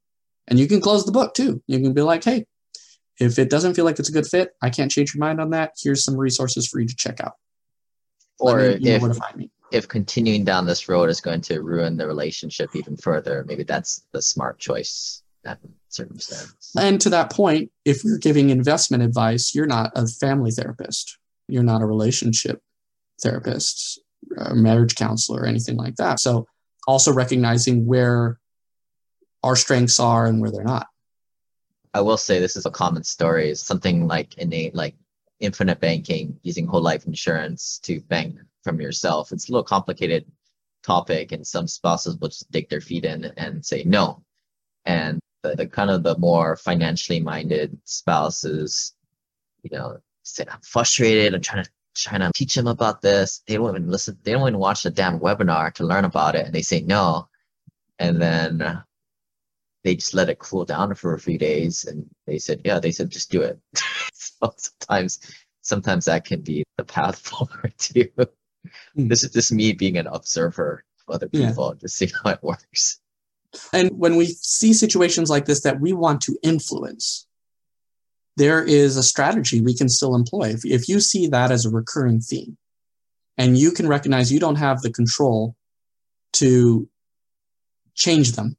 Speaker 4: And you can close the book too. You can be like, hey, if it doesn't feel like it's a good fit, I can't change your mind on that. Here's some resources for you to check out.
Speaker 1: Or if, if continuing down this road is going to ruin the relationship even further, maybe that's the smart choice that circumstance.
Speaker 4: And to that point, if you're giving investment advice, you're not a family therapist. You're not a relationship therapist, a marriage counselor, or anything like that. So also recognizing where our strengths are and where they're not.
Speaker 1: I will say this is a common story. It's something like innate, like infinite banking, using whole life insurance to bank from yourself. It's a little complicated topic, and some spouses will just dig their feet in and say no. And the, the kind of the more financially minded spouses, you know, say, I'm frustrated. I'm trying to trying to teach them about this. They don't even listen. They don't even watch the damn webinar to learn about it. And they say no. And then they just let it cool down for a few days. And they said, yeah, they said, just do it. so sometimes, sometimes that can be the path forward too. Mm. This is just me being an observer of other people, yeah. just see how it works.
Speaker 4: And when we see situations like this that we want to influence, there is a strategy we can still employ. If, if you see that as a recurring theme and you can recognize you don't have the control to change them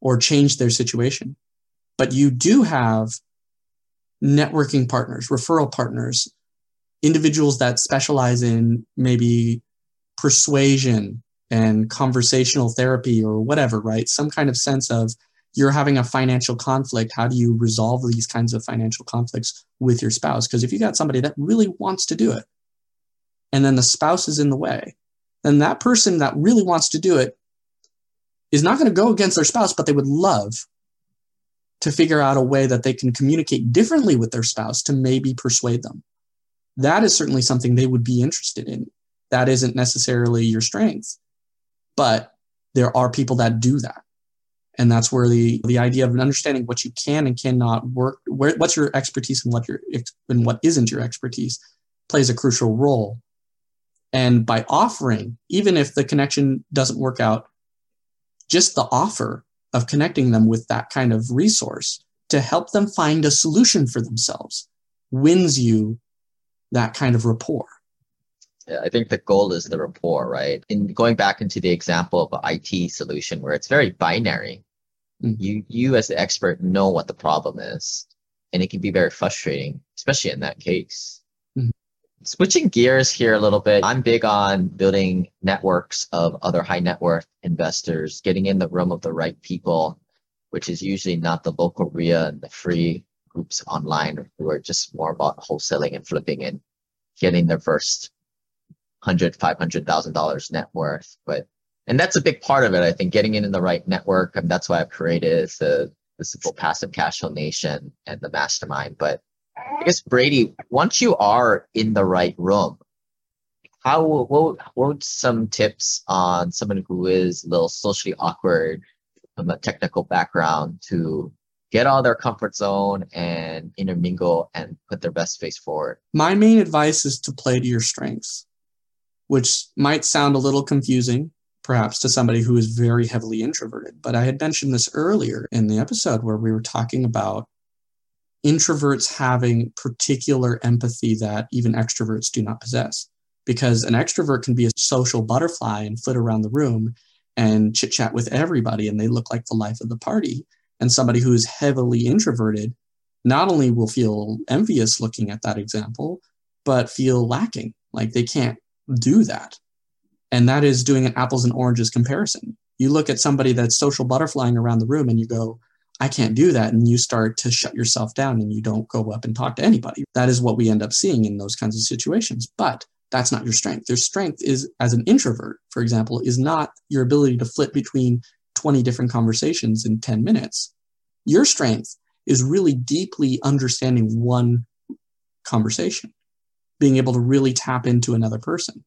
Speaker 4: or change their situation, but you do have networking partners, referral partners, individuals that specialize in maybe persuasion, and conversational therapy or whatever, right? Some kind of sense of you're having a financial conflict. How do you resolve these kinds of financial conflicts with your spouse? Because if you got somebody that really wants to do it and then the spouse is in the way, then that person that really wants to do it is not going to go against their spouse, but they would love to figure out a way that they can communicate differently with their spouse to maybe persuade them. That is certainly something they would be interested in. That isn't necessarily your strength but there are people that do that. And that's where the, the idea of understanding what you can and cannot work, where, what's your expertise and what your and what isn't your expertise plays a crucial role. And by offering, even if the connection doesn't work out, just the offer of connecting them with that kind of resource to help them find a solution for themselves wins you that kind of rapport.
Speaker 1: I think the goal is the rapport, right? In going back into the example of an IT solution where it's very binary, mm-hmm. you you as the expert know what the problem is, and it can be very frustrating, especially in that case. Mm-hmm. Switching gears here a little bit, I'm big on building networks of other high net worth investors, getting in the room of the right people, which is usually not the local REIA and the free groups online who are just more about wholesaling and flipping and getting their first hundred, five hundred thousand dollars net worth. But and that's a big part of it. I think getting in in the right network, and that's why I've created the the simple passive cash flow nation and the mastermind. But I guess Brady, once you are in the right room, how what what some tips on someone who is a little socially awkward from a technical background to get out of their comfort zone and intermingle and put their best face forward?
Speaker 4: My main advice is to play to your strengths, which might sound a little confusing, perhaps to somebody who is very heavily introverted. But I had mentioned this earlier in the episode where we were talking about introverts having particular empathy that even extroverts do not possess. Because an extrovert can be a social butterfly and flit around the room and chit chat with everybody, and they look like the life of the party and somebody who is heavily introverted not only will feel envious looking at that example, but feel lacking, like they can't do that. And that is doing an apples and oranges comparison. You look at somebody that's social butterflying around the room and you go, I can't do that. And you start to shut yourself down and you don't go up and talk to anybody. That is what we end up seeing in those kinds of situations. But that's not your strength. Your strength is, as an introvert, for example, is not your ability to flip between 20 different conversations in 10 minutes. Your strength is really deeply understanding one conversation, being able to really tap into another person.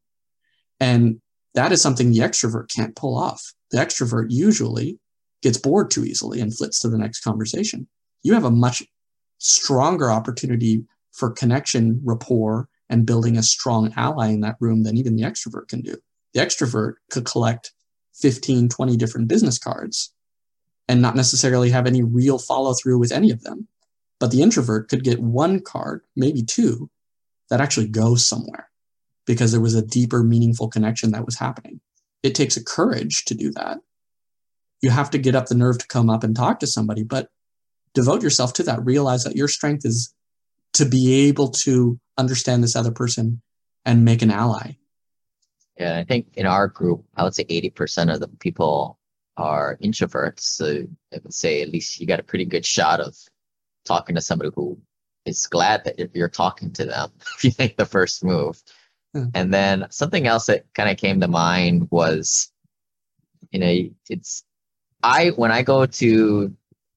Speaker 4: And that is something the extrovert can't pull off. The extrovert usually gets bored too easily and flits to the next conversation. You have a much stronger opportunity for connection, rapport, and building a strong ally in that room than even the extrovert can do. The extrovert could collect 15, 20 different business cards and not necessarily have any real follow through with any of them. But the introvert could get one card, maybe two, that actually goes somewhere because there was a deeper, meaningful connection that was happening. It takes a courage to do that. You have to get up the nerve to come up and talk to somebody, but devote yourself to that. Realize that your strength is to be able to understand this other person and make an ally.
Speaker 1: Yeah, I think in our group, I would say 80% of the people are introverts. So I would say at least you got a pretty good shot of talking to somebody who is glad that if you're talking to them if you make the first move. Hmm. And then something else that kind of came to mind was, you know, it's I when I go to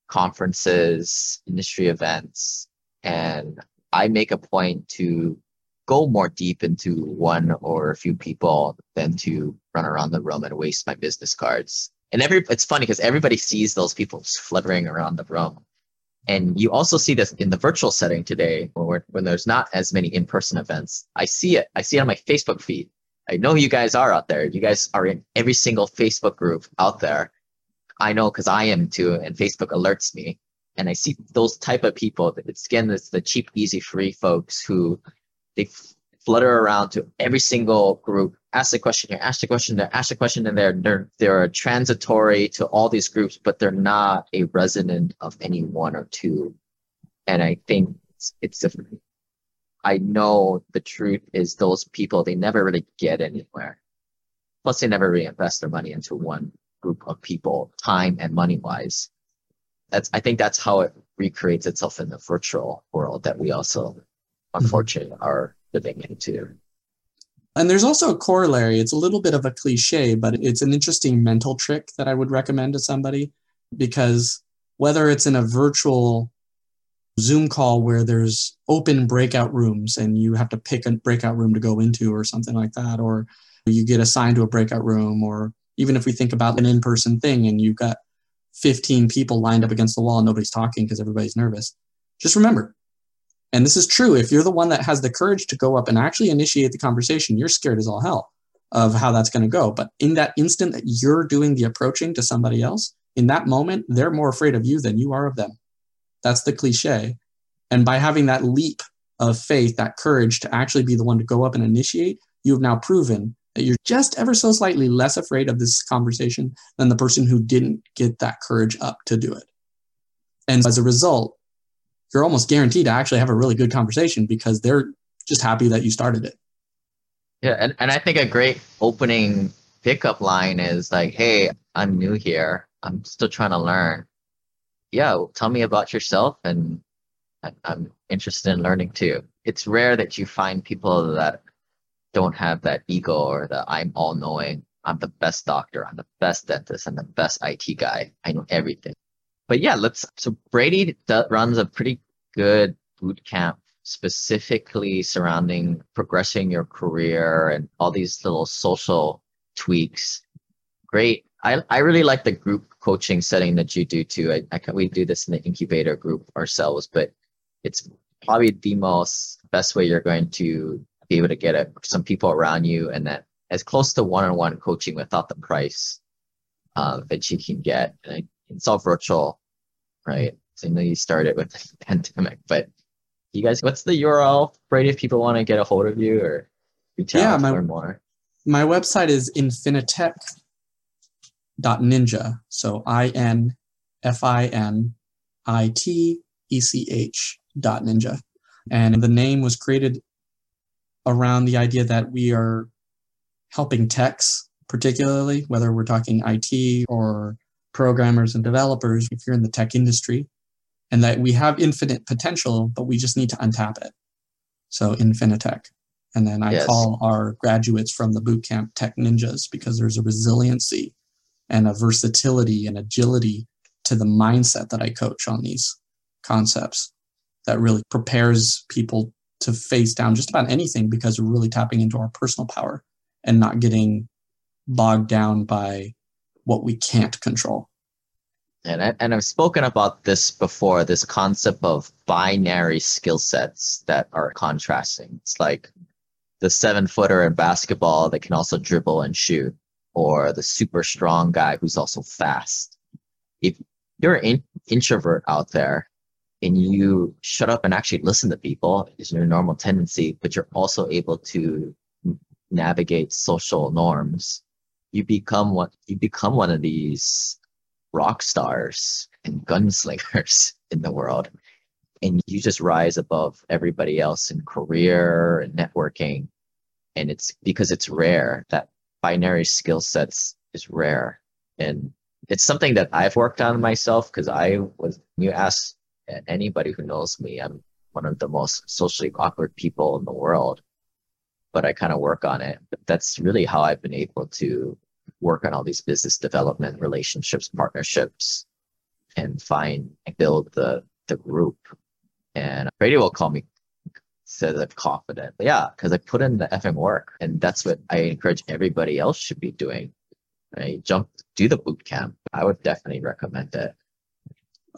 Speaker 1: conferences, industry events, and I make a point to go more deep into one or a few people than to run around the room and waste my business cards. And every it's funny because everybody sees those people fluttering around the room. And you also see this in the virtual setting today when, when there's not as many in-person events. I see it i see it on my facebook feed. I know you guys are out there. You guys are in every single facebook group out there. I know because i am too and facebook alerts me. And i see those type of people. It's again it's the cheap easy free folks who they flutter around to every single group, ask the question here, ask the question there, ask the question and they're, they're, transitory to all these groups, but they're not a resident of any one or two. And I think it's, it's different. I know the truth is those people, they never really get anywhere. Plus they never reinvest their money into one group of people, time and money wise. That's, I think that's how it recreates itself in the virtual world that we also, mm-hmm. unfortunately, are living into.
Speaker 4: And there's also a corollary. It's a little bit of a cliche, but it's an interesting mental trick that I would recommend to somebody because whether it's in a virtual Zoom call where there's open breakout rooms and you have to pick a breakout room to go into or something like that, or you get assigned to a breakout room, or even if we think about an in person thing and you've got 15 people lined up against the wall and nobody's talking because everybody's nervous, just remember and this is true. If you're the one that has the courage to go up and actually initiate the conversation, you're scared as all hell of how that's going to go. But in that instant that you're doing the approaching to somebody else, in that moment, they're more afraid of you than you are of them. That's the cliche. And by having that leap of faith, that courage to actually be the one to go up and initiate, you have now proven that you're just ever so slightly less afraid of this conversation than the person who didn't get that courage up to do it. And as a result, you're almost guaranteed to actually have a really good conversation because they're just happy that you started it.
Speaker 1: Yeah, and, and I think a great opening pickup line is like, hey, I'm new here. I'm still trying to learn. Yeah, tell me about yourself and I'm interested in learning too. It's rare that you find people that don't have that ego or the I'm all knowing. I'm the best doctor. I'm the best dentist. I'm the best IT guy. I know everything. But yeah, let's. So Brady runs a pretty good boot camp specifically surrounding progressing your career and all these little social tweaks. Great. I, I really like the group coaching setting that you do too. I, I can, we do this in the incubator group ourselves, but it's probably the most best way you're going to be able to get it, some people around you and that as close to one-on-one coaching without the price uh, that you can get. And it's all virtual, right? So I know you started with the pandemic, but you guys, what's the URL, right? if people want to get a hold of you or reach
Speaker 4: Yeah, my-
Speaker 1: learn more?
Speaker 4: My website is infinitech.ninja. So I N F I N I T E C H dot ninja. And the name was created around the idea that we are helping techs, particularly, whether we're talking IT or programmers and developers, if you're in the tech industry, and that we have infinite potential, but we just need to untap it. So Infinitech. And then I
Speaker 1: Yes.
Speaker 4: call our graduates from the bootcamp tech ninjas because there's a resiliency and a versatility and agility to the mindset that I coach on these concepts that really prepares people to face down just about anything because we're really tapping into our personal power and not getting bogged down by what we can't control.
Speaker 1: And, I, and I've spoken about this before this concept of binary skill sets that are contrasting. It's like the seven footer in basketball that can also dribble and shoot, or the super strong guy who's also fast. If you're an introvert out there and you shut up and actually listen to people, is your normal tendency, but you're also able to navigate social norms. You become what you become one of these rock stars and gunslingers in the world. And you just rise above everybody else in career and networking. And it's because it's rare that binary skill sets is rare. And it's something that I've worked on myself because I was, you ask anybody who knows me, I'm one of the most socially awkward people in the world. But I kind of work on it. That's really how I've been able to work on all these business development relationships, partnerships, and find and build the the group. And Brady will call me says I'm confident. But yeah, because I put in the effing work, and that's what I encourage everybody else should be doing. Right, jump, do the boot camp. I would definitely recommend it.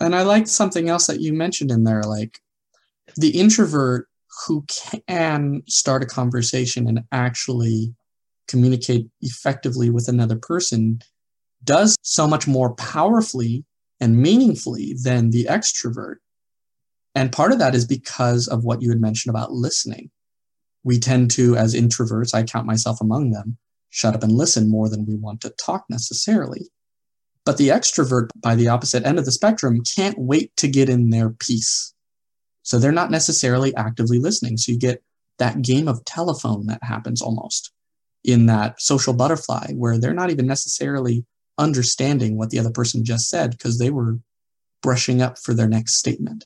Speaker 4: And I liked something else that you mentioned in there, like the introvert who can start a conversation and actually communicate effectively with another person does so much more powerfully and meaningfully than the extrovert. And part of that is because of what you had mentioned about listening. We tend to, as introverts, I count myself among them, shut up and listen more than we want to talk necessarily. But the extrovert, by the opposite end of the spectrum, can't wait to get in their piece. So they're not necessarily actively listening. So you get that game of telephone that happens almost in that social butterfly where they're not even necessarily understanding what the other person just said because they were brushing up for their next statement.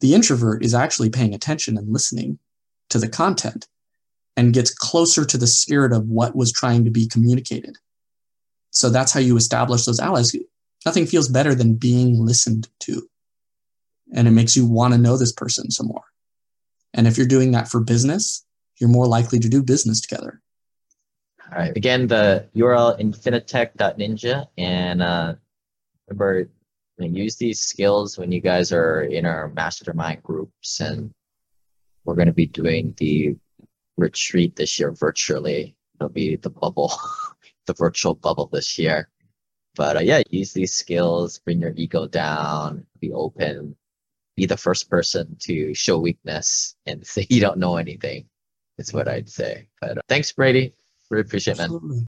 Speaker 4: The introvert is actually paying attention and listening to the content and gets closer to the spirit of what was trying to be communicated. So that's how you establish those allies. Nothing feels better than being listened to. And it makes you want to know this person some more. And if you're doing that for business, you're more likely to do business together.
Speaker 1: All right. Again, the URL infinitech.ninja. And uh, remember, use these skills when you guys are in our mastermind groups. And we're going to be doing the retreat this year virtually. It'll be the bubble, the virtual bubble this year. But uh, yeah, use these skills, bring your ego down, be open, be the first person to show weakness and say you don't know anything. Is what I'd say. But uh, thanks, Brady. Really appreciate it, man.